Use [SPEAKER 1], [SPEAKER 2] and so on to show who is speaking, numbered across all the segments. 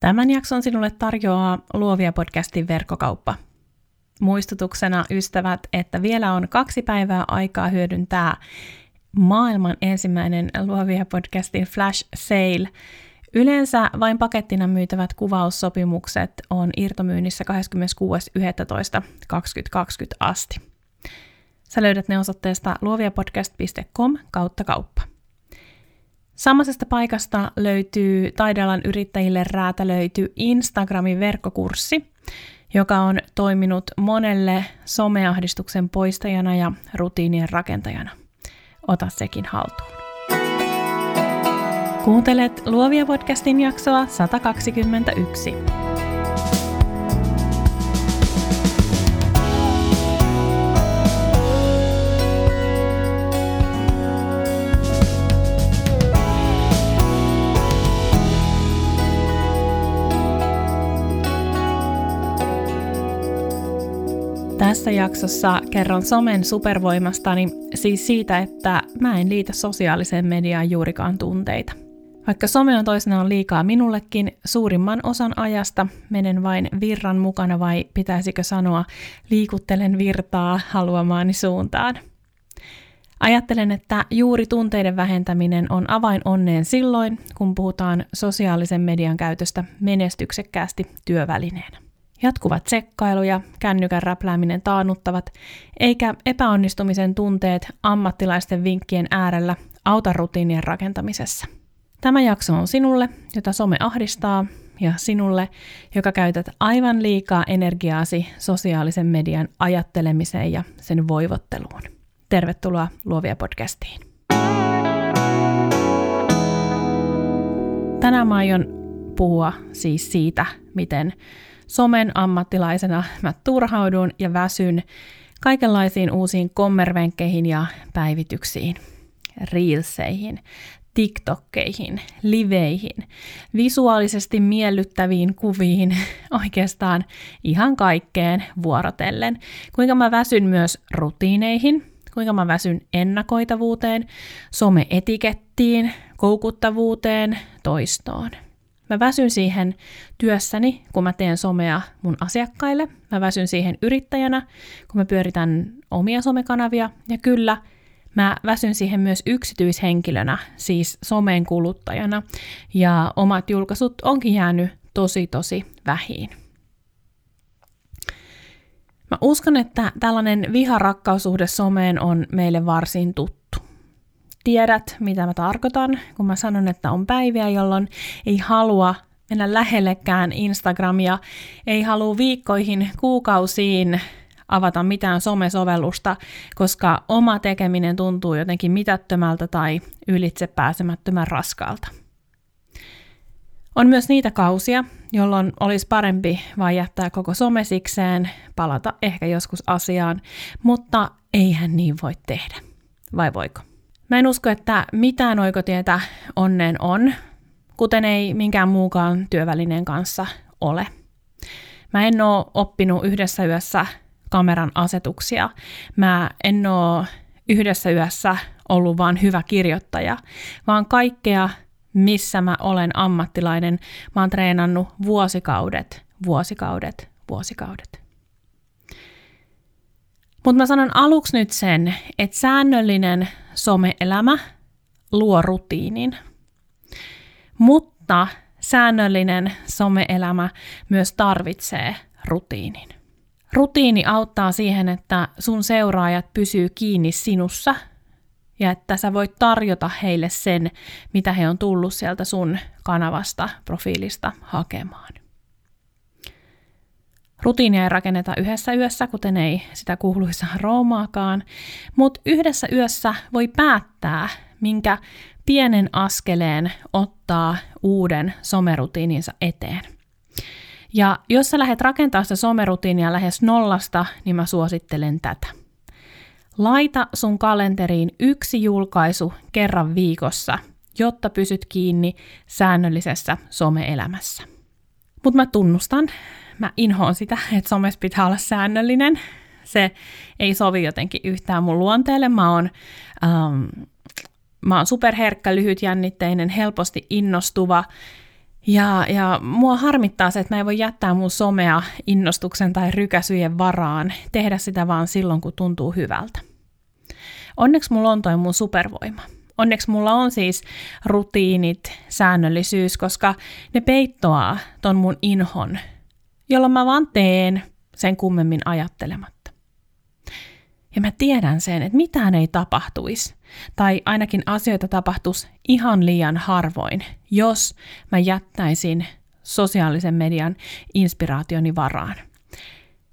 [SPEAKER 1] Tämän jakson sinulle tarjoaa Luovia podcastin verkkokauppa. Muistutuksena ystävät, että vielä on kaksi päivää aikaa hyödyntää maailman ensimmäinen Luovia podcastin flash sale. Yleensä vain pakettina myytävät kuvaussopimukset on irtomyynnissä 26.11.2020 asti. Sä löydät ne osoitteesta luoviapodcast.com kautta kauppa. Samaisesta paikasta löytyy taidealan yrittäjille räätälöity Instagramin verkkokurssi, joka on toiminut monelle someahdistuksen poistajana ja rutiinien rakentajana. Ota sekin haltuun. Kuuntelet Luovia podcastin jaksoa 121. Tässä jaksossa kerron somen supervoimastani, siis siitä, että mä en liitä sosiaaliseen mediaan juurikaan tunteita. Vaikka some on toisenaan liikaa minullekin, suurimman osan ajasta menen vain virran mukana vai pitäisikö sanoa liikuttelen virtaa haluamaani suuntaan. Ajattelen, että juuri tunteiden vähentäminen on avain onneen silloin, kun puhutaan sosiaalisen median käytöstä menestyksekkäästi työvälineenä. Jatkuvat tsekkailu ja kännykän räplääminen taannuttavat, eikä epäonnistumisen tunteet ammattilaisten vinkkien äärellä auta rutiinien rakentamisessa. Tämä jakso on sinulle, jota some ahdistaa, ja sinulle, joka käytät aivan liikaa energiaasi sosiaalisen median ajattelemiseen ja sen voivotteluun. Tervetuloa Luovia podcastiin. Tänään mä aion puhua siis siitä, miten somen ammattilaisena mä turhaudun ja väsyn kaikenlaisiin uusiin kommervenkkeihin ja päivityksiin, reelseihin, TikTokkeihin, liveihin, visuaalisesti miellyttäviin kuviin, oikeastaan ihan kaikkeen vuorotellen. Kuinka mä väsyn myös rutiineihin, kuinka mä väsyn ennakoitavuuteen, some-etikettiin, koukuttavuuteen, toistoon. Mä väsyn siihen työssäni, kun mä teen somea mun asiakkaille. Mä väsyn siihen yrittäjänä, kun mä pyöritän omia somekanavia. Ja kyllä, mä väsyn siihen myös yksityishenkilönä, siis someen kuluttajana. Ja omat julkaisut onkin jäänyt tosi tosi vähiin. Mä uskon, että tällainen viharakkaussuhde someen on meille varsin tuttu tiedät, mitä mä tarkoitan, kun mä sanon, että on päiviä, jolloin ei halua mennä lähellekään Instagramia, ei halua viikkoihin, kuukausiin avata mitään somesovellusta, koska oma tekeminen tuntuu jotenkin mitättömältä tai ylitse pääsemättömän raskaalta. On myös niitä kausia, jolloin olisi parempi vain jättää koko somesikseen, palata ehkä joskus asiaan, mutta eihän niin voi tehdä. Vai voiko? Mä en usko, että mitään oikotietä onneen on, kuten ei minkään muukaan työvälineen kanssa ole. Mä en oo oppinut yhdessä yössä kameran asetuksia. Mä en oo yhdessä yössä ollut vaan hyvä kirjoittaja, vaan kaikkea, missä mä olen ammattilainen, mä oon treenannut vuosikaudet, vuosikaudet, vuosikaudet. Mutta mä sanon aluksi nyt sen, että säännöllinen some-elämä luo rutiinin. Mutta säännöllinen some-elämä myös tarvitsee rutiinin. Rutiini auttaa siihen, että sun seuraajat pysyy kiinni sinussa ja että sä voit tarjota heille sen, mitä he on tullut sieltä sun kanavasta, profiilista hakemaan. Rutiinia ei rakenneta yhdessä yössä, kuten ei sitä kuuluisa Roomaakaan, mutta yhdessä yössä voi päättää, minkä pienen askeleen ottaa uuden somerutiininsa eteen. Ja jos sä lähdet rakentaa sitä somerutiinia lähes nollasta, niin mä suosittelen tätä. Laita sun kalenteriin yksi julkaisu kerran viikossa, jotta pysyt kiinni säännöllisessä someelämässä. Mutta mä tunnustan, mä inhoon sitä, että somessa pitää olla säännöllinen. Se ei sovi jotenkin yhtään mun luonteelle. Mä oon, um, mä oon superherkkä, lyhytjännitteinen, helposti innostuva Ja, ja mua harmittaa se, että mä en voi jättää mun somea innostuksen tai rykäsyjen varaan, tehdä sitä vaan silloin, kun tuntuu hyvältä. Onneksi mulla on toi mun supervoima. Onneksi mulla on siis rutiinit, säännöllisyys, koska ne peittoaa ton mun inhon, jolloin mä vaan teen sen kummemmin ajattelematta. Ja mä tiedän sen, että mitään ei tapahtuisi, tai ainakin asioita tapahtuisi ihan liian harvoin, jos mä jättäisin sosiaalisen median inspiraationi varaan.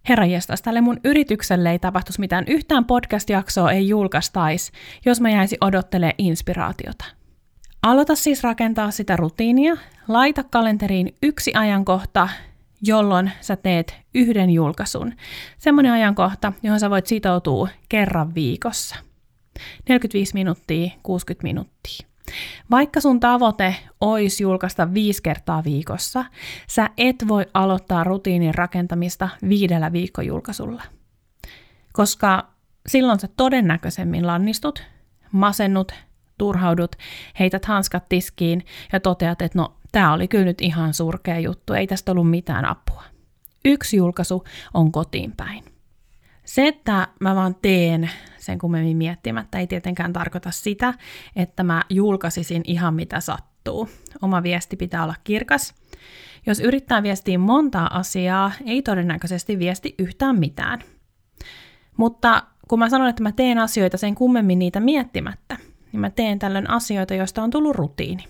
[SPEAKER 1] Herra jestas, tälle mun yritykselle ei tapahtuisi mitään, yhtään podcast-jaksoa ei julkaistaisi, jos mä jäisin odottelemaan inspiraatiota. Aloita siis rakentaa sitä rutiinia, laita kalenteriin yksi ajankohta, jolloin sä teet yhden julkaisun. Semmoinen ajankohta, johon sä voit sitoutua kerran viikossa. 45 minuuttia, 60 minuuttia. Vaikka sun tavoite olisi julkaista viisi kertaa viikossa, sä et voi aloittaa rutiinin rakentamista viidellä viikkojulkaisulla. Koska silloin sä todennäköisemmin lannistut, masennut, turhaudut, heität hanskat tiskiin ja toteat, että no tämä oli kyllä nyt ihan surkea juttu, ei tästä ollut mitään apua. Yksi julkaisu on kotiin päin. Se, että mä vaan teen sen kummemmin miettimättä, ei tietenkään tarkoita sitä, että mä julkaisisin ihan mitä sattuu. Oma viesti pitää olla kirkas. Jos yrittää viestiä montaa asiaa, ei todennäköisesti viesti yhtään mitään. Mutta kun mä sanon, että mä teen asioita sen kummemmin niitä miettimättä, niin mä teen tällöin asioita, joista on tullut rutiini.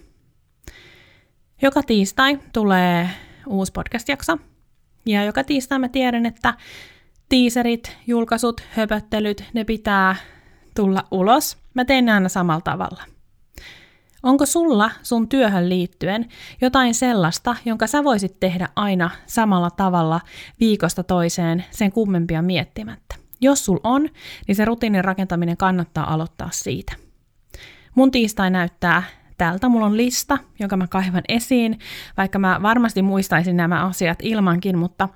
[SPEAKER 1] Joka tiistai tulee uusi podcast-jakso, ja joka tiistai mä tiedän, että tiiserit, julkaisut, höpöttelyt, ne pitää tulla ulos. Mä teen ne aina samalla tavalla. Onko sulla sun työhön liittyen jotain sellaista, jonka sä voisit tehdä aina samalla tavalla viikosta toiseen sen kummempia miettimättä? Jos sul on, niin se rutiinin rakentaminen kannattaa aloittaa siitä. Mun tiistai näyttää tältä. Mulla on lista, jonka mä kaivan esiin, vaikka mä varmasti muistaisin nämä asiat ilmankin, mutta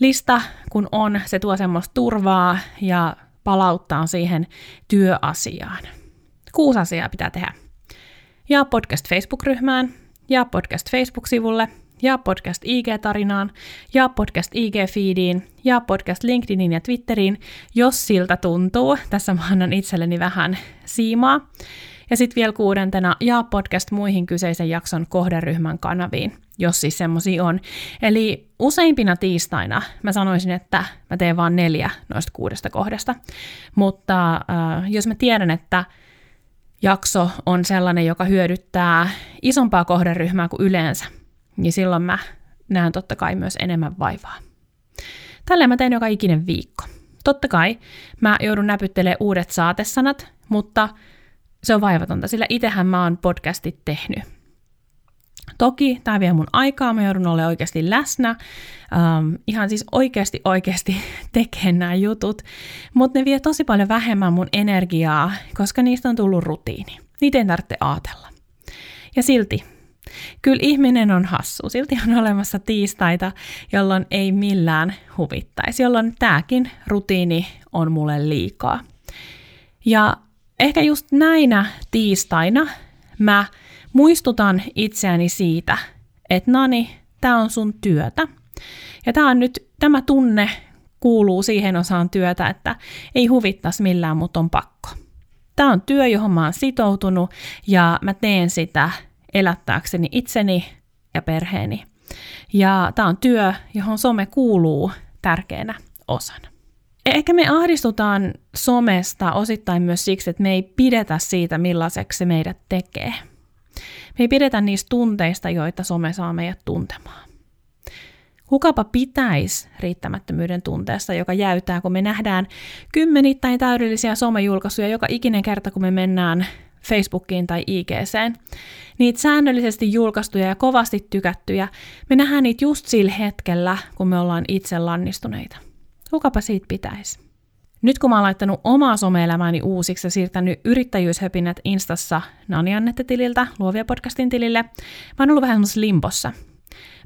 [SPEAKER 1] lista kun on, se tuo semmoista turvaa ja palauttaa siihen työasiaan. Kuusi asiaa pitää tehdä. Ja podcast Facebook-ryhmään, ja podcast Facebook-sivulle, ja podcast IG-tarinaan, ja podcast IG-feediin, ja podcast LinkedInin ja Twitteriin, jos siltä tuntuu. Tässä mä annan itselleni vähän siimaa. Ja sitten vielä kuudentena, jaa podcast muihin kyseisen jakson kohderyhmän kanaviin, jos siis semmoisia on. Eli useimpina tiistaina mä sanoisin, että mä teen vain neljä noista kuudesta kohdasta. Mutta äh, jos mä tiedän, että jakso on sellainen, joka hyödyttää isompaa kohderyhmää kuin yleensä, niin silloin mä näen totta kai myös enemmän vaivaa. Tälleen mä teen joka ikinen viikko. Totta kai mä joudun näpyttelemään uudet saatesanat, mutta se on vaivatonta, sillä itsehän mä oon podcastit tehnyt. Toki tämä vie mun aikaa, mä joudun olemaan oikeasti läsnä, um, ihan siis oikeasti oikeasti tekemään nämä jutut, mutta ne vie tosi paljon vähemmän mun energiaa, koska niistä on tullut rutiini. Niitä ei tarvitse ajatella. Ja silti, kyllä ihminen on hassu, silti on olemassa tiistaita, jolloin ei millään huvittaisi, jolloin tämäkin rutiini on mulle liikaa. Ja ehkä just näinä tiistaina mä muistutan itseäni siitä, että Nani, tämä on sun työtä. Ja tämä on nyt, tämä tunne kuuluu siihen osaan työtä, että ei huvittaisi millään, mutta on pakko. Tämä on työ, johon mä oon sitoutunut ja mä teen sitä elättääkseni itseni ja perheeni. Ja tämä on työ, johon some kuuluu tärkeänä osana. Ehkä me ahdistutaan somesta osittain myös siksi, että me ei pidetä siitä, millaiseksi se meidät tekee. Me ei pidetä niistä tunteista, joita some saa meidät tuntemaan. Kukapa pitäisi riittämättömyyden tunteesta, joka jäytää, kun me nähdään kymmenittäin täydellisiä somejulkaisuja joka ikinen kerta, kun me mennään Facebookiin tai IGCen. Niitä säännöllisesti julkaistuja ja kovasti tykättyjä, me nähdään niitä just sillä hetkellä, kun me ollaan itse lannistuneita. Kukapa siitä pitäisi? Nyt kun mä oon laittanut omaa some-elämääni uusiksi ja siirtänyt yrittäjyyshöpinät Instassa Naniannette-tililtä, Luovia podcastin tilille, mä oon ollut vähän limpossa.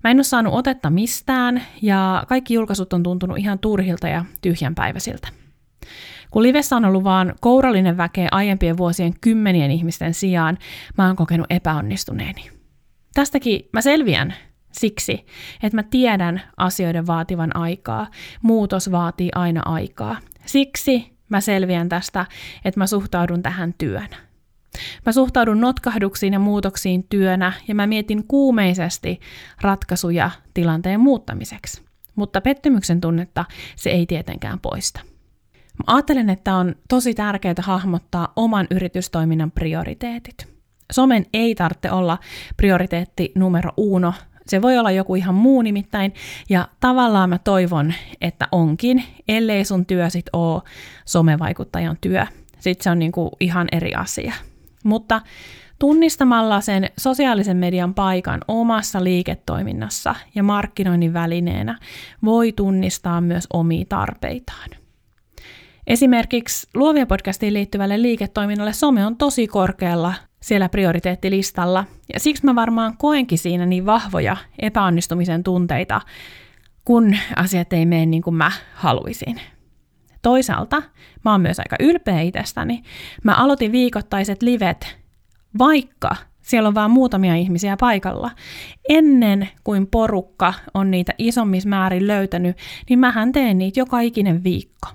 [SPEAKER 1] Mä en ole saanut otetta mistään ja kaikki julkaisut on tuntunut ihan turhilta ja tyhjänpäiväisiltä. Kun livessä on ollut vaan kourallinen väkeä aiempien vuosien kymmenien ihmisten sijaan, mä oon kokenut epäonnistuneeni. Tästäkin mä selviän siksi, että mä tiedän asioiden vaativan aikaa. Muutos vaatii aina aikaa. Siksi mä selviän tästä, että mä suhtaudun tähän työnä. Mä suhtaudun notkahduksiin ja muutoksiin työnä ja mä mietin kuumeisesti ratkaisuja tilanteen muuttamiseksi. Mutta pettymyksen tunnetta se ei tietenkään poista. Mä ajattelen, että on tosi tärkeää hahmottaa oman yritystoiminnan prioriteetit. Somen ei tarvitse olla prioriteetti numero uno, se voi olla joku ihan muu nimittäin, ja tavallaan mä toivon, että onkin, ellei sun työ sit oo somevaikuttajan työ. Sitten se on niinku ihan eri asia. Mutta tunnistamalla sen sosiaalisen median paikan omassa liiketoiminnassa ja markkinoinnin välineenä voi tunnistaa myös omia tarpeitaan. Esimerkiksi Luovia podcastiin liittyvälle liiketoiminnalle some on tosi korkealla siellä prioriteettilistalla, ja siksi mä varmaan koenkin siinä niin vahvoja epäonnistumisen tunteita, kun asiat ei mene niin kuin mä haluaisin. Toisaalta mä oon myös aika ylpeä itsestäni. Mä aloitin viikoittaiset livet, vaikka siellä on vain muutamia ihmisiä paikalla. Ennen kuin porukka on niitä isommissa määrin löytänyt, niin mähän teen niitä joka ikinen viikko.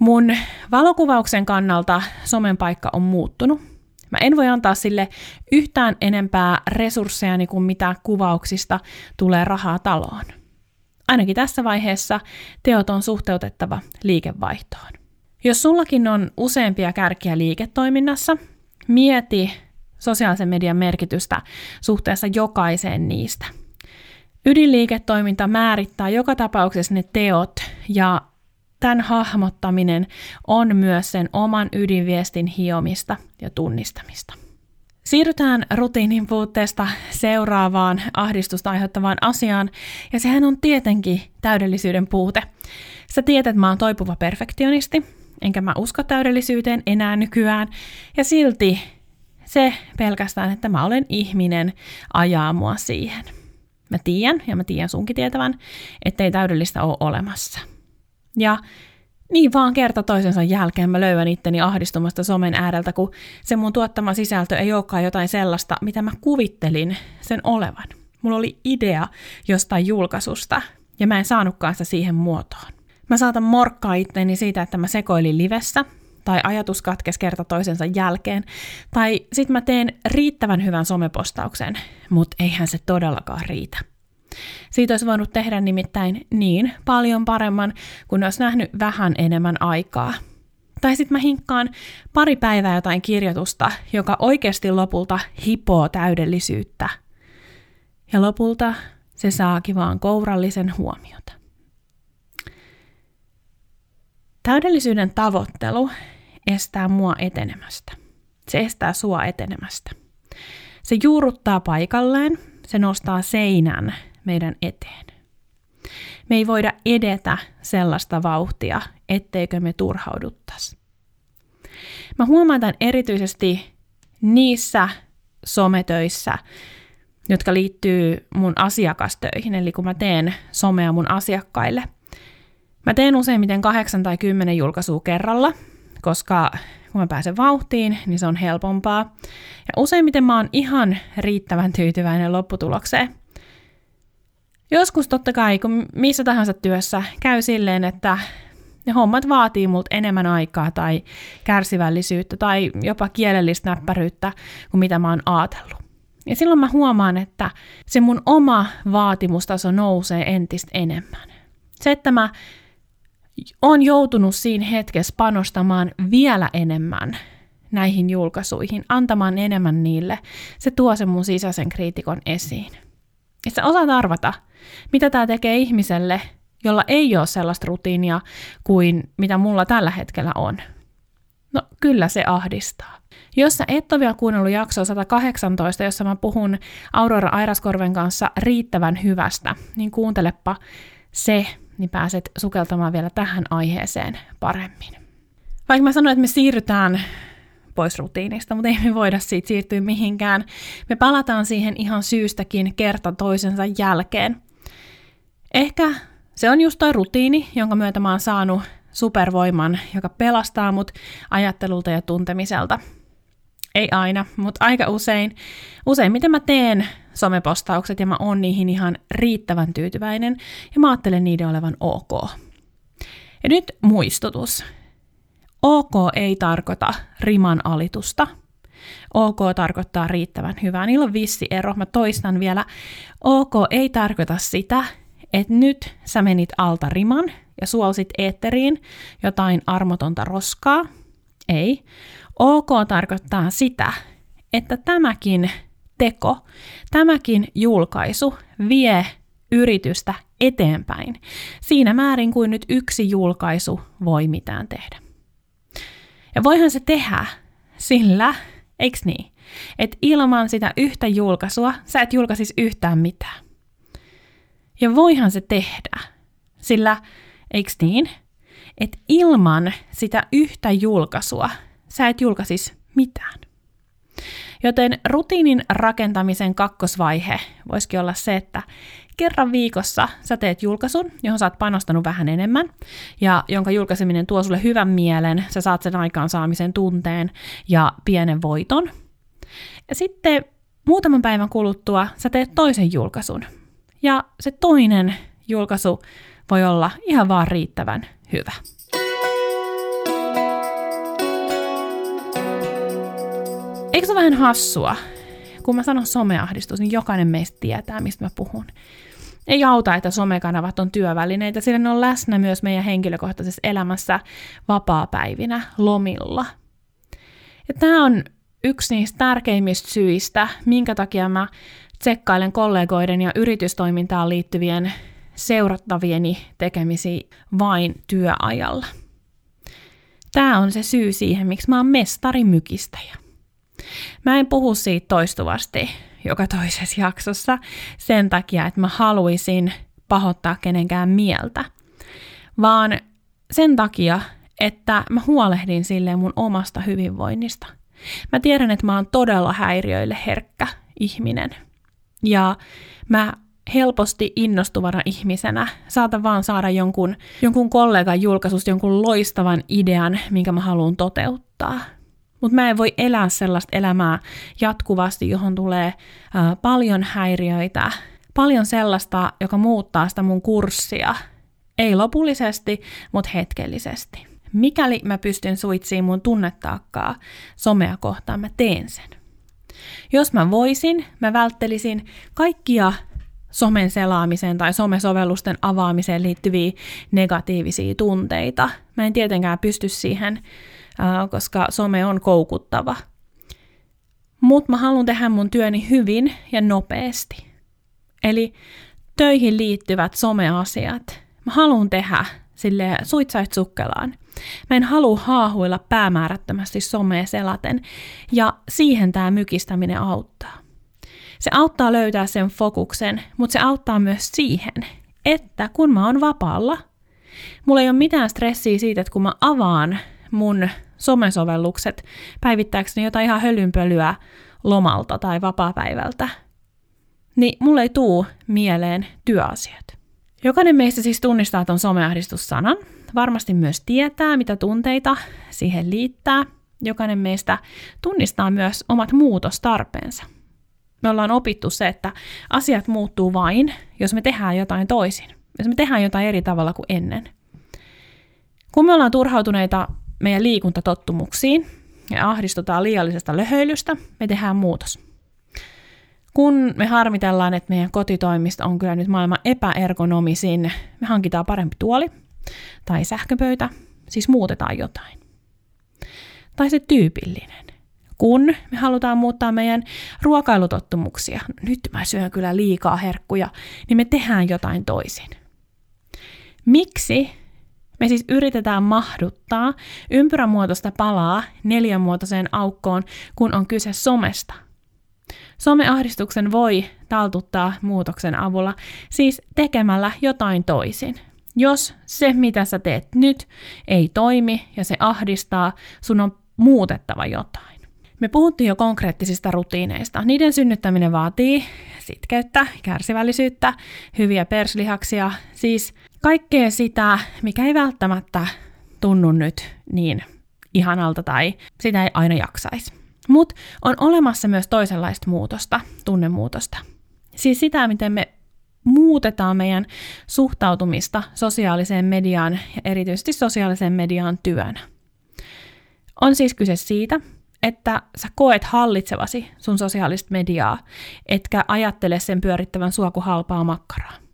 [SPEAKER 1] Mun valokuvauksen kannalta somen paikka on muuttunut. Mä en voi antaa sille yhtään enempää resursseja kuin mitä kuvauksista tulee rahaa taloon. Ainakin tässä vaiheessa teot on suhteutettava liikevaihtoon. Jos sullakin on useampia kärkiä liiketoiminnassa, mieti sosiaalisen median merkitystä suhteessa jokaiseen niistä. Ydinliiketoiminta määrittää joka tapauksessa ne teot ja tämän hahmottaminen on myös sen oman ydinviestin hiomista ja tunnistamista. Siirrytään rutiinin puutteesta seuraavaan ahdistusta aiheuttavaan asiaan, ja sehän on tietenkin täydellisyyden puute. Sä tiedät, että mä oon toipuva perfektionisti, enkä mä usko täydellisyyteen enää nykyään, ja silti se pelkästään, että mä olen ihminen, ajaa mua siihen. Mä tiedän, ja mä tiedän sunkin tietävän, ettei täydellistä ole olemassa. Ja niin vaan kerta toisensa jälkeen mä löydän itteni ahdistumasta somen ääreltä, kun se mun tuottama sisältö ei olekaan jotain sellaista, mitä mä kuvittelin sen olevan. Mulla oli idea jostain julkaisusta, ja mä en saanutkaan sitä siihen muotoon. Mä saatan morkkaa itteni siitä, että mä sekoilin livessä, tai ajatus katkes kerta toisensa jälkeen, tai sit mä teen riittävän hyvän somepostauksen, mutta eihän se todellakaan riitä. Siitä olisi voinut tehdä nimittäin niin paljon paremman, kun olisi nähnyt vähän enemmän aikaa. Tai sitten mä hinkkaan pari päivää jotain kirjoitusta, joka oikeasti lopulta hipoo täydellisyyttä. Ja lopulta se saakin vaan kourallisen huomiota. Täydellisyyden tavoittelu estää mua etenemästä. Se estää sua etenemästä. Se juurruttaa paikalleen, se nostaa seinän meidän eteen. Me ei voida edetä sellaista vauhtia, etteikö me turhauduttaisi. Mä huomaan tämän erityisesti niissä sometöissä, jotka liittyy mun asiakastöihin, eli kun mä teen somea mun asiakkaille. Mä teen useimmiten kahdeksan tai kymmenen julkaisua kerralla, koska kun mä pääsen vauhtiin, niin se on helpompaa. Ja useimmiten mä oon ihan riittävän tyytyväinen lopputulokseen. Joskus totta kai, kun missä tahansa työssä käy silleen, että ne hommat vaatii multa enemmän aikaa tai kärsivällisyyttä tai jopa kielellistä näppäryyttä kuin mitä mä oon ajatellut. Ja silloin mä huomaan, että se mun oma vaatimustaso nousee entistä enemmän. Se, että mä oon joutunut siinä hetkessä panostamaan vielä enemmän näihin julkaisuihin, antamaan enemmän niille, se tuo sen mun sisäisen kriitikon esiin. Ja sä osaat arvata, mitä tämä tekee ihmiselle, jolla ei ole sellaista rutiinia kuin mitä mulla tällä hetkellä on? No kyllä se ahdistaa. Jos sä et ole vielä kuunnellut jaksoa 118, jossa mä puhun Aurora Airaskorven kanssa riittävän hyvästä, niin kuuntelepa se, niin pääset sukeltamaan vielä tähän aiheeseen paremmin. Vaikka mä sanoin, että me siirrytään pois rutiinista, mutta ei me voida siitä siirtyä mihinkään. Me palataan siihen ihan syystäkin kerta toisensa jälkeen. Ehkä se on just toi rutiini, jonka myötä mä oon saanut supervoiman, joka pelastaa mut ajattelulta ja tuntemiselta. Ei aina, mutta aika usein. Useimmiten mä teen somepostaukset ja mä oon niihin ihan riittävän tyytyväinen ja mä ajattelen niiden olevan ok. Ja nyt muistutus. OK ei tarkoita riman alitusta. OK tarkoittaa riittävän hyvää. Niillä on vissi ero. Mä toistan vielä. OK ei tarkoita sitä, että nyt sä menit alta riman ja suolsit eetteriin jotain armotonta roskaa. Ei. OK tarkoittaa sitä, että tämäkin teko, tämäkin julkaisu vie yritystä eteenpäin siinä määrin kuin nyt yksi julkaisu voi mitään tehdä. Ja voihan se tehdä sillä, eiks niin, että ilman sitä yhtä julkaisua sä et julkaisis yhtään mitään. Ja voihan se tehdä, sillä, eiks niin, että ilman sitä yhtä julkaisua sä et julkaisis mitään. Joten rutiinin rakentamisen kakkosvaihe voisikin olla se, että kerran viikossa sä teet julkaisun, johon sä oot panostanut vähän enemmän, ja jonka julkaiseminen tuo sulle hyvän mielen, sä saat sen aikaansaamisen tunteen ja pienen voiton. Ja sitten muutaman päivän kuluttua sä teet toisen julkaisun, ja se toinen julkaisu voi olla ihan vaan riittävän hyvä. Eikö se vähän hassua? Kun mä sanon someahdistus, niin jokainen meistä tietää, mistä mä puhun. Ei auta, että somekanavat on työvälineitä, sillä ne on läsnä myös meidän henkilökohtaisessa elämässä vapaa-päivinä, lomilla. Ja tämä on yksi niistä tärkeimmistä syistä, minkä takia mä tsekkailen kollegoiden ja yritystoimintaan liittyvien seurattavieni tekemisiä vain työajalla. Tämä on se syy siihen, miksi mä oon mestarimykistäjä. Mä en puhu siitä toistuvasti joka toisessa jaksossa sen takia, että mä haluaisin pahoittaa kenenkään mieltä, vaan sen takia, että mä huolehdin silleen mun omasta hyvinvoinnista. Mä tiedän, että mä oon todella häiriöille herkkä ihminen. Ja mä helposti innostuvana ihmisenä saatan vaan saada jonkun, jonkun kollegan julkaisusta jonkun loistavan idean, minkä mä haluan toteuttaa. Mutta mä en voi elää sellaista elämää jatkuvasti, johon tulee ää, paljon häiriöitä, paljon sellaista, joka muuttaa sitä mun kurssia. Ei lopullisesti, mutta hetkellisesti. Mikäli mä pystyn suitsiin mun tunnetaakkaa somea kohtaan, mä teen sen. Jos mä voisin, mä välttelisin kaikkia somen selaamiseen tai somesovellusten avaamiseen liittyviä negatiivisia tunteita. Mä en tietenkään pysty siihen koska some on koukuttava. Mutta mä haluan tehdä mun työni hyvin ja nopeasti. Eli töihin liittyvät someasiat. Mä haluan tehdä sille suitsait sukkelaan. Mä en halua haahuilla päämäärättömästi somea selaten, ja siihen tämä mykistäminen auttaa. Se auttaa löytää sen fokuksen, mutta se auttaa myös siihen, että kun mä oon vapaalla, mulla ei ole mitään stressiä siitä, että kun mä avaan mun somesovellukset päivittääkseni jotain ihan hölynpölyä lomalta tai vapaapäivältä, niin mulle ei tuu mieleen työasiat. Jokainen meistä siis tunnistaa tuon someahdistussanan, varmasti myös tietää, mitä tunteita siihen liittää. Jokainen meistä tunnistaa myös omat muutostarpeensa. Me ollaan opittu se, että asiat muuttuu vain, jos me tehdään jotain toisin. Jos me tehdään jotain eri tavalla kuin ennen. Kun me ollaan turhautuneita meidän liikuntatottumuksiin ja ahdistutaan liiallisesta löhöilystä, me tehdään muutos. Kun me harmitellaan, että meidän kotitoimista on kyllä nyt maailman epäergonomisin, me hankitaan parempi tuoli tai sähköpöytä, siis muutetaan jotain. Tai se tyypillinen. Kun me halutaan muuttaa meidän ruokailutottumuksia, nyt mä syön kyllä liikaa herkkuja, niin me tehdään jotain toisin. Miksi me siis yritetään mahduttaa ympyrämuotoista palaa neljänmuotoiseen aukkoon, kun on kyse somesta. Someahdistuksen voi taltuttaa muutoksen avulla, siis tekemällä jotain toisin. Jos se, mitä sä teet nyt, ei toimi ja se ahdistaa, sun on muutettava jotain. Me puhuttiin jo konkreettisista rutiineista. Niiden synnyttäminen vaatii sitkeyttä, kärsivällisyyttä, hyviä perslihaksia, siis kaikkea sitä, mikä ei välttämättä tunnu nyt niin ihanalta tai sitä ei aina jaksaisi. Mutta on olemassa myös toisenlaista muutosta, tunnemuutosta. Siis sitä, miten me muutetaan meidän suhtautumista sosiaaliseen mediaan ja erityisesti sosiaaliseen mediaan työnä. On siis kyse siitä, että sä koet hallitsevasi sun sosiaalista mediaa, etkä ajattele sen pyörittävän sua kuin halpaa makkaraa.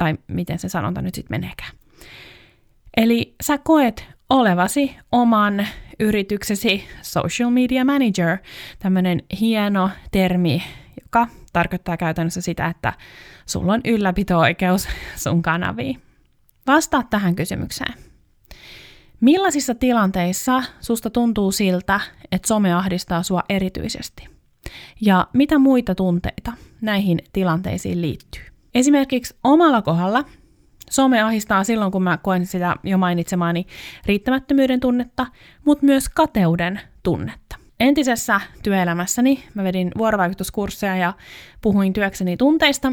[SPEAKER 1] Tai miten se sanonta nyt sitten meneekään. Eli sä koet olevasi oman yrityksesi social media manager, tämmöinen hieno termi, joka tarkoittaa käytännössä sitä, että sulla on ylläpito-oikeus sun kanaviin. Vastaa tähän kysymykseen. Millaisissa tilanteissa susta tuntuu siltä, että some ahdistaa sua erityisesti? Ja mitä muita tunteita näihin tilanteisiin liittyy? Esimerkiksi omalla kohdalla some ahistaa silloin, kun mä koen sitä jo mainitsemaani riittämättömyyden tunnetta, mutta myös kateuden tunnetta. Entisessä työelämässäni mä vedin vuorovaikutuskursseja ja puhuin työkseni tunteista,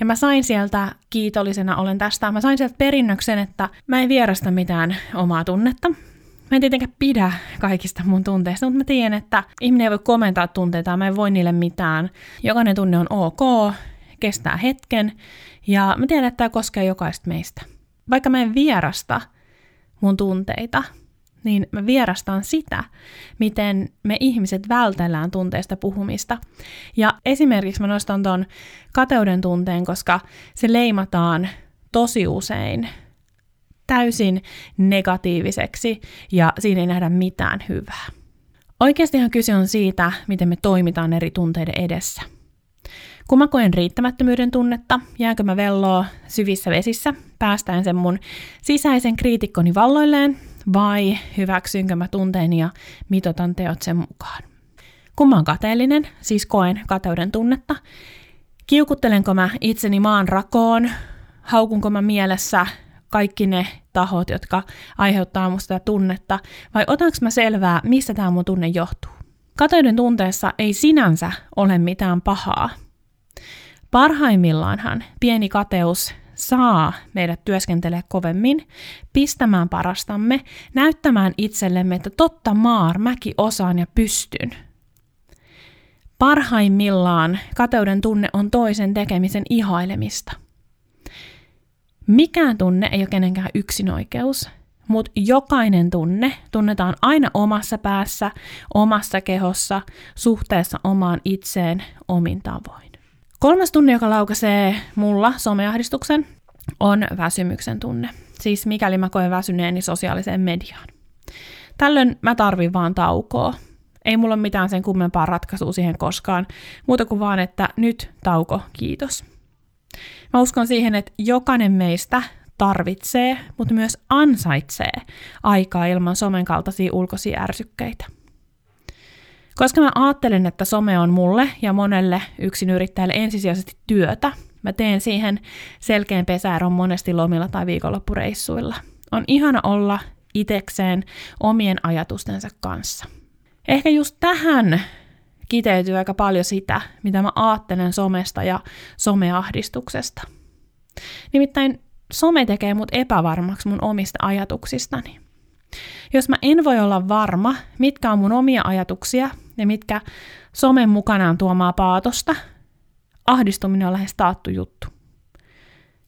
[SPEAKER 1] ja mä sain sieltä, kiitollisena olen tästä, mä sain sieltä perinnöksen, että mä en vierasta mitään omaa tunnetta. Mä en tietenkään pidä kaikista mun tunteista, mutta mä tiedän, että ihminen ei voi komentaa tunteita, mä en voi niille mitään. Jokainen tunne on ok, kestää hetken, ja mä tiedän, että tämä koskee jokaista meistä. Vaikka mä en vierasta mun tunteita, niin mä vierastan sitä, miten me ihmiset vältellään tunteista puhumista. Ja esimerkiksi mä nostan ton kateuden tunteen, koska se leimataan tosi usein täysin negatiiviseksi ja siinä ei nähdä mitään hyvää. Oikeastihan kyse on siitä, miten me toimitaan eri tunteiden edessä. Kun mä koen riittämättömyyden tunnetta, jäänkö mä velloa syvissä vesissä, päästään sen mun sisäisen kriitikkoni valloilleen vai hyväksynkö mä tunteeni ja mitotan teot sen mukaan. Kun mä oon kateellinen, siis koen kateuden tunnetta, kiukuttelenko mä itseni maan rakoon, haukunko mä mielessä kaikki ne tahot, jotka aiheuttaa musta tunnetta, vai otanko mä selvää, mistä tämä mun tunne johtuu. Kateuden tunteessa ei sinänsä ole mitään pahaa. Parhaimmillaanhan pieni kateus saa meidät työskentelee kovemmin, pistämään parastamme, näyttämään itsellemme, että totta maar, mäkin osaan ja pystyn. Parhaimmillaan kateuden tunne on toisen tekemisen ihailemista. Mikään tunne ei ole kenenkään yksinoikeus, mutta jokainen tunne tunnetaan aina omassa päässä, omassa kehossa, suhteessa omaan itseen omin tavoin. Kolmas tunne, joka laukaisee mulla someahdistuksen, on väsymyksen tunne. Siis mikäli mä koen väsyneeni sosiaaliseen mediaan. Tällöin mä tarvin vaan taukoa. Ei mulla ole mitään sen kummempaa ratkaisua siihen koskaan, muuta kuin vaan, että nyt tauko, kiitos. Mä uskon siihen, että jokainen meistä tarvitsee, mutta myös ansaitsee aikaa ilman somen kaltaisia ulkoisia ärsykkeitä. Koska mä ajattelen, että some on mulle ja monelle yksin yrittäjälle ensisijaisesti työtä, mä teen siihen selkeän pesäeron monesti lomilla tai viikonloppureissuilla. On ihana olla itekseen omien ajatustensa kanssa. Ehkä just tähän kiteytyy aika paljon sitä, mitä mä ajattelen somesta ja someahdistuksesta. Nimittäin some tekee mut epävarmaksi mun omista ajatuksistani. Jos mä en voi olla varma, mitkä on mun omia ajatuksia ja mitkä somen mukanaan tuomaa paatosta, ahdistuminen on lähes taattu juttu.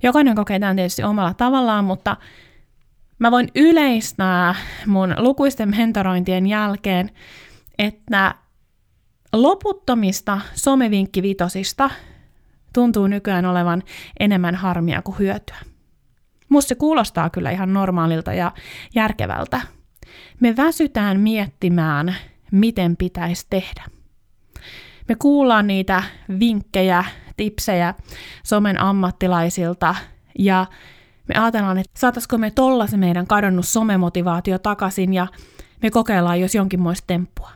[SPEAKER 1] Jokainen kokee tämän tietysti omalla tavallaan, mutta mä voin yleistää mun lukuisten mentorointien jälkeen, että loputtomista somevinkkivitosista tuntuu nykyään olevan enemmän harmia kuin hyötyä. Musta se kuulostaa kyllä ihan normaalilta ja järkevältä. Me väsytään miettimään, miten pitäisi tehdä. Me kuullaan niitä vinkkejä, tipsejä somen ammattilaisilta ja me ajatellaan, että saataisiko me tolla se meidän kadonnut somemotivaatio takaisin ja me kokeillaan jos jonkinmoista temppua.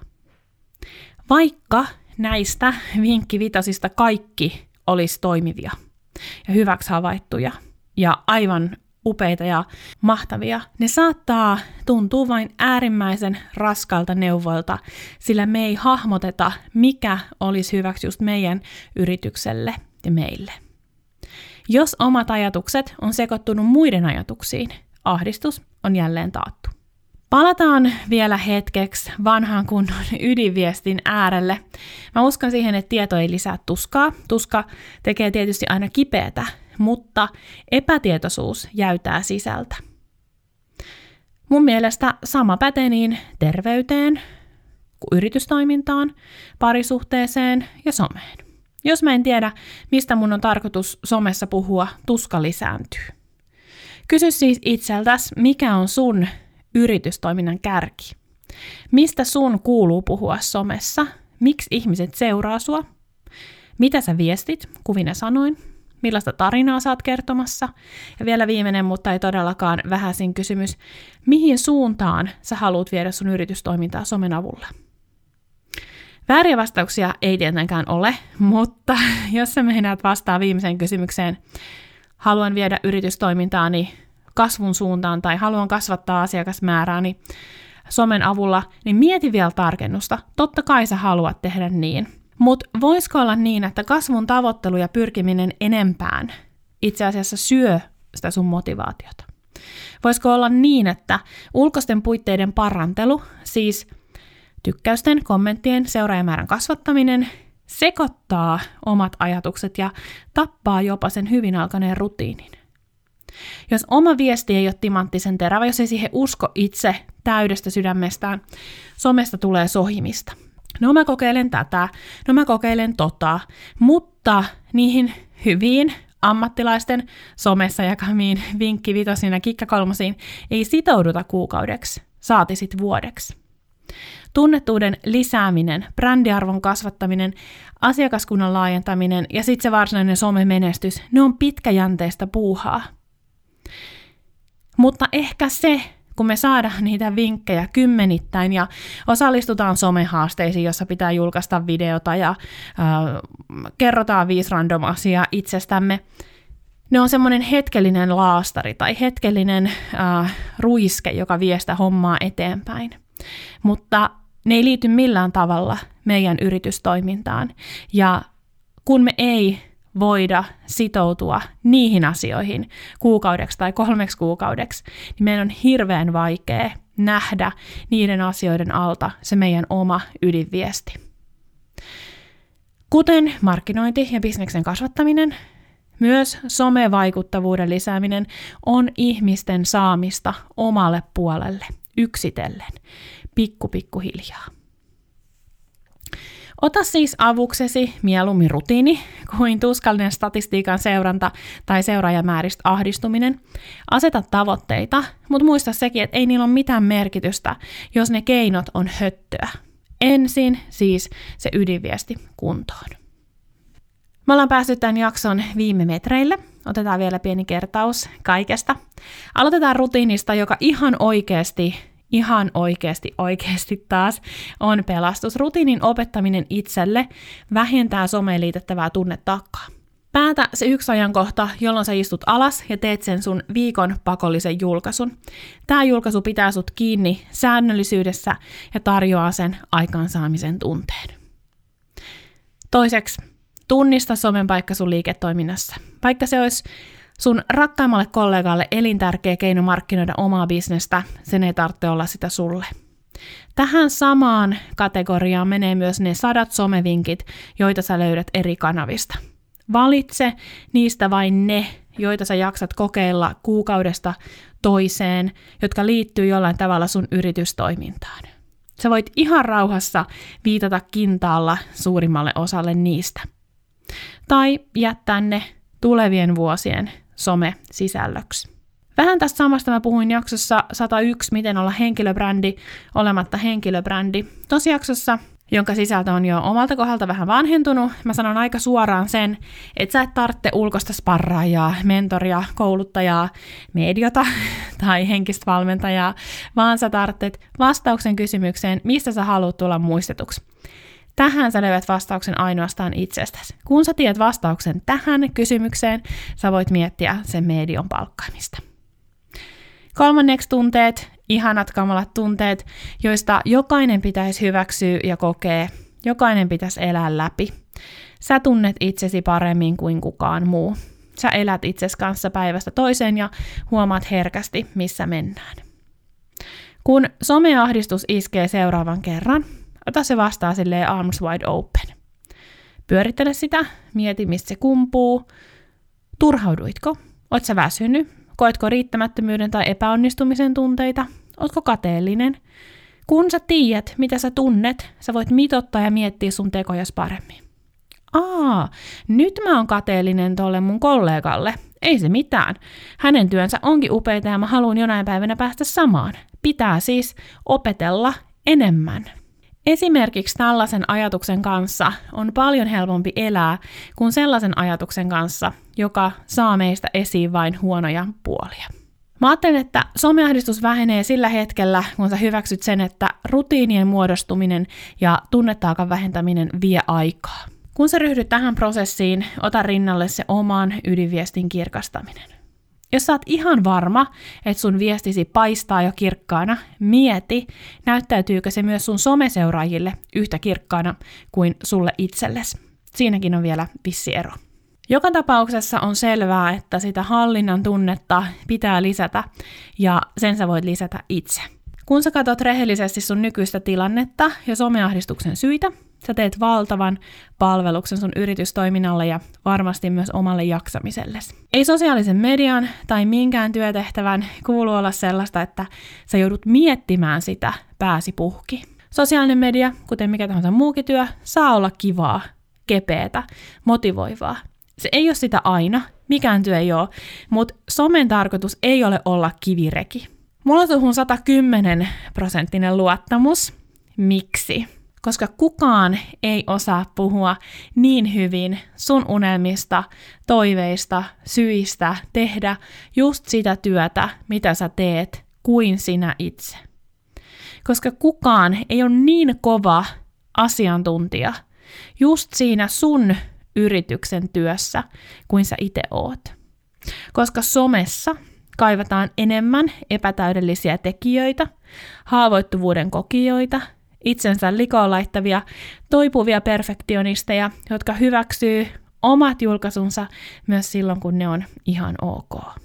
[SPEAKER 1] Vaikka näistä vinkkivitasista kaikki olisi toimivia ja hyväksi havaittuja ja aivan upeita ja mahtavia, ne saattaa tuntua vain äärimmäisen raskalta neuvoilta, sillä me ei hahmoteta, mikä olisi hyväksi just meidän yritykselle ja meille. Jos omat ajatukset on sekoittunut muiden ajatuksiin, ahdistus on jälleen taattu. Palataan vielä hetkeksi vanhaan kunnon ydinviestin äärelle. Mä uskon siihen, että tieto ei lisää tuskaa. Tuska tekee tietysti aina kipeätä, mutta epätietoisuus jäytää sisältä. Mun mielestä sama pätee niin terveyteen kuin yritystoimintaan, parisuhteeseen ja someen. Jos mä en tiedä, mistä mun on tarkoitus somessa puhua, tuska lisääntyy. Kysy siis itseltäs, mikä on sun yritystoiminnan kärki? Mistä sun kuuluu puhua somessa? Miksi ihmiset seuraa sua? Mitä sä viestit, kuvina sanoin? Millaista tarinaa saat kertomassa? Ja vielä viimeinen, mutta ei todellakaan vähäisin kysymys. Mihin suuntaan sä haluat viedä sun yritystoimintaa somen avulla? Vääriä vastauksia ei tietenkään ole, mutta jos sä meinaat vastaa viimeiseen kysymykseen, haluan viedä yritystoimintaani kasvun suuntaan tai haluan kasvattaa asiakasmäärääni somen avulla, niin mieti vielä tarkennusta. Totta kai sä haluat tehdä niin. Mutta voisiko olla niin, että kasvun tavoittelu ja pyrkiminen enempään itse asiassa syö sitä sun motivaatiota? Voisiko olla niin, että ulkoisten puitteiden parantelu, siis tykkäysten, kommenttien, seuraajamäärän kasvattaminen, sekoittaa omat ajatukset ja tappaa jopa sen hyvin alkaneen rutiinin? Jos oma viesti ei ole timanttisen terävä, jos ei siihen usko itse täydestä sydämestään, somesta tulee sohimista. No mä kokeilen tätä, no mä kokeilen tota, mutta niihin hyviin ammattilaisten somessa jakamiin vinkkivitosiin ja kikkakolmosiin ei sitouduta kuukaudeksi, saati sit vuodeksi. Tunnettuuden lisääminen, brändiarvon kasvattaminen, asiakaskunnan laajentaminen ja sitten se varsinainen somemenestys, ne on pitkäjänteistä puuhaa. Mutta ehkä se, kun me saadaan niitä vinkkejä kymmenittäin ja osallistutaan somehaasteisiin, jossa pitää julkaista videota ja äh, kerrotaan viisi random asiaa itsestämme, ne on semmoinen hetkellinen laastari tai hetkellinen äh, ruiske, joka vie sitä hommaa eteenpäin. Mutta ne ei liity millään tavalla meidän yritystoimintaan. Ja kun me ei voida sitoutua niihin asioihin kuukaudeksi tai kolmeksi kuukaudeksi, niin meidän on hirveän vaikea nähdä niiden asioiden alta se meidän oma ydinviesti. Kuten markkinointi ja bisneksen kasvattaminen, myös somevaikuttavuuden lisääminen on ihmisten saamista omalle puolelle yksitellen, pikku pikku hiljaa. Ota siis avuksesi mieluummin rutiini kuin tuskallinen statistiikan seuranta tai seuraajamääristä ahdistuminen. Aseta tavoitteita, mutta muista sekin, että ei niillä ole mitään merkitystä, jos ne keinot on höttöä. Ensin siis se ydinviesti kuntoon. Me ollaan päässyt tämän jakson viime metreille. Otetaan vielä pieni kertaus kaikesta. Aloitetaan rutiinista, joka ihan oikeasti ihan oikeasti, oikeasti taas on pelastus. Rutiinin opettaminen itselle vähentää someen liitettävää tunnetakkaa. Päätä se yksi ajankohta, jolloin sä istut alas ja teet sen sun viikon pakollisen julkaisun. Tämä julkaisu pitää sut kiinni säännöllisyydessä ja tarjoaa sen aikaansaamisen tunteen. Toiseksi, tunnista somen paikka sun liiketoiminnassa. Vaikka se olisi Sun rakkaimmalle kollegalle elintärkeä keino markkinoida omaa bisnestä, sen ei tarvitse olla sitä sulle. Tähän samaan kategoriaan menee myös ne sadat somevinkit, joita sä löydät eri kanavista. Valitse niistä vain ne, joita sä jaksat kokeilla kuukaudesta toiseen, jotka liittyy jollain tavalla sun yritystoimintaan. Sä voit ihan rauhassa viitata kintaalla suurimmalle osalle niistä. Tai jättää ne tulevien vuosien some-sisällöksi. Vähän tästä samasta mä puhuin jaksossa 101, miten olla henkilöbrändi olematta henkilöbrändi. Tosi jaksossa, jonka sisältö on jo omalta kohdalta vähän vanhentunut, mä sanon aika suoraan sen, että sä et tarvitse ulkoista sparraajaa, mentoria, kouluttajaa, mediota tai henkistä valmentajaa, vaan sä tarvitset vastauksen kysymykseen, mistä sä haluat tulla muistetuksi. Tähän sä löydät vastauksen ainoastaan itsestäsi. Kun sä tiedät vastauksen tähän kysymykseen, sä voit miettiä sen median palkkaamista. Kolmanneksi tunteet, ihanat kamalat tunteet, joista jokainen pitäisi hyväksyä ja kokea, jokainen pitäisi elää läpi. Sä tunnet itsesi paremmin kuin kukaan muu. Sä elät itses kanssa päivästä toiseen ja huomaat herkästi, missä mennään. Kun someahdistus iskee seuraavan kerran, ota se vastaan silleen arms wide open. Pyörittele sitä, mieti mistä se kumpuu. Turhauduitko? Oletko sä väsynyt? Koetko riittämättömyyden tai epäonnistumisen tunteita? Ootko kateellinen? Kun sä tiedät, mitä sä tunnet, sä voit mitottaa ja miettiä sun tekojas paremmin. Aa, nyt mä oon kateellinen tolle mun kollegalle. Ei se mitään. Hänen työnsä onkin upeita ja mä haluan jonain päivänä päästä samaan. Pitää siis opetella enemmän. Esimerkiksi tällaisen ajatuksen kanssa on paljon helpompi elää kuin sellaisen ajatuksen kanssa, joka saa meistä esiin vain huonoja puolia. Mä ajattelen, että someahdistus vähenee sillä hetkellä, kun sä hyväksyt sen, että rutiinien muodostuminen ja tunnetaakan vähentäminen vie aikaa. Kun sä ryhdyt tähän prosessiin, ota rinnalle se oman ydinviestin kirkastaminen. Jos sä oot ihan varma, että sun viestisi paistaa jo kirkkaana, mieti, näyttäytyykö se myös sun someseuraajille yhtä kirkkaana kuin sulle itsellesi. Siinäkin on vielä vissi ero. Joka tapauksessa on selvää, että sitä hallinnan tunnetta pitää lisätä ja sen sä voit lisätä itse. Kun sä katsot rehellisesti sun nykyistä tilannetta ja someahdistuksen syitä, sä teet valtavan palveluksen sun yritystoiminnalle ja varmasti myös omalle jaksamiselle. Ei sosiaalisen median tai minkään työtehtävän kuulu olla sellaista, että sä joudut miettimään sitä pääsi puhki. Sosiaalinen media, kuten mikä tahansa muukin työ, saa olla kivaa, kepeätä, motivoivaa. Se ei ole sitä aina, mikään työ ei ole, mutta somen tarkoitus ei ole olla kivireki. Mulla on tuohon 110 prosenttinen luottamus. Miksi? Koska kukaan ei osaa puhua niin hyvin sun unelmista, toiveista, syistä tehdä just sitä työtä, mitä sä teet, kuin sinä itse. Koska kukaan ei ole niin kova asiantuntija just siinä sun yrityksen työssä kuin sä itse oot. Koska somessa kaivataan enemmän epätäydellisiä tekijöitä, haavoittuvuuden kokijoita, itsensä likoon laittavia, toipuvia perfektionisteja, jotka hyväksyy omat julkaisunsa myös silloin, kun ne on ihan ok.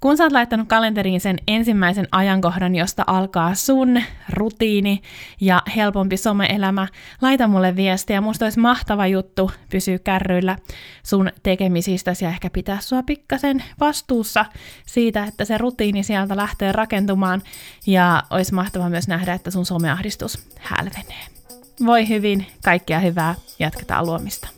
[SPEAKER 1] Kun sä oot laittanut kalenteriin sen ensimmäisen ajankohdan, josta alkaa sun rutiini ja helpompi some-elämä, laita mulle viestiä. Musta olisi mahtava juttu pysyä kärryillä sun tekemisistä ja ehkä pitää sua pikkasen vastuussa siitä, että se rutiini sieltä lähtee rakentumaan ja olisi mahtava myös nähdä, että sun someahdistus hälvenee. Voi hyvin, kaikkea hyvää, jatketaan luomista.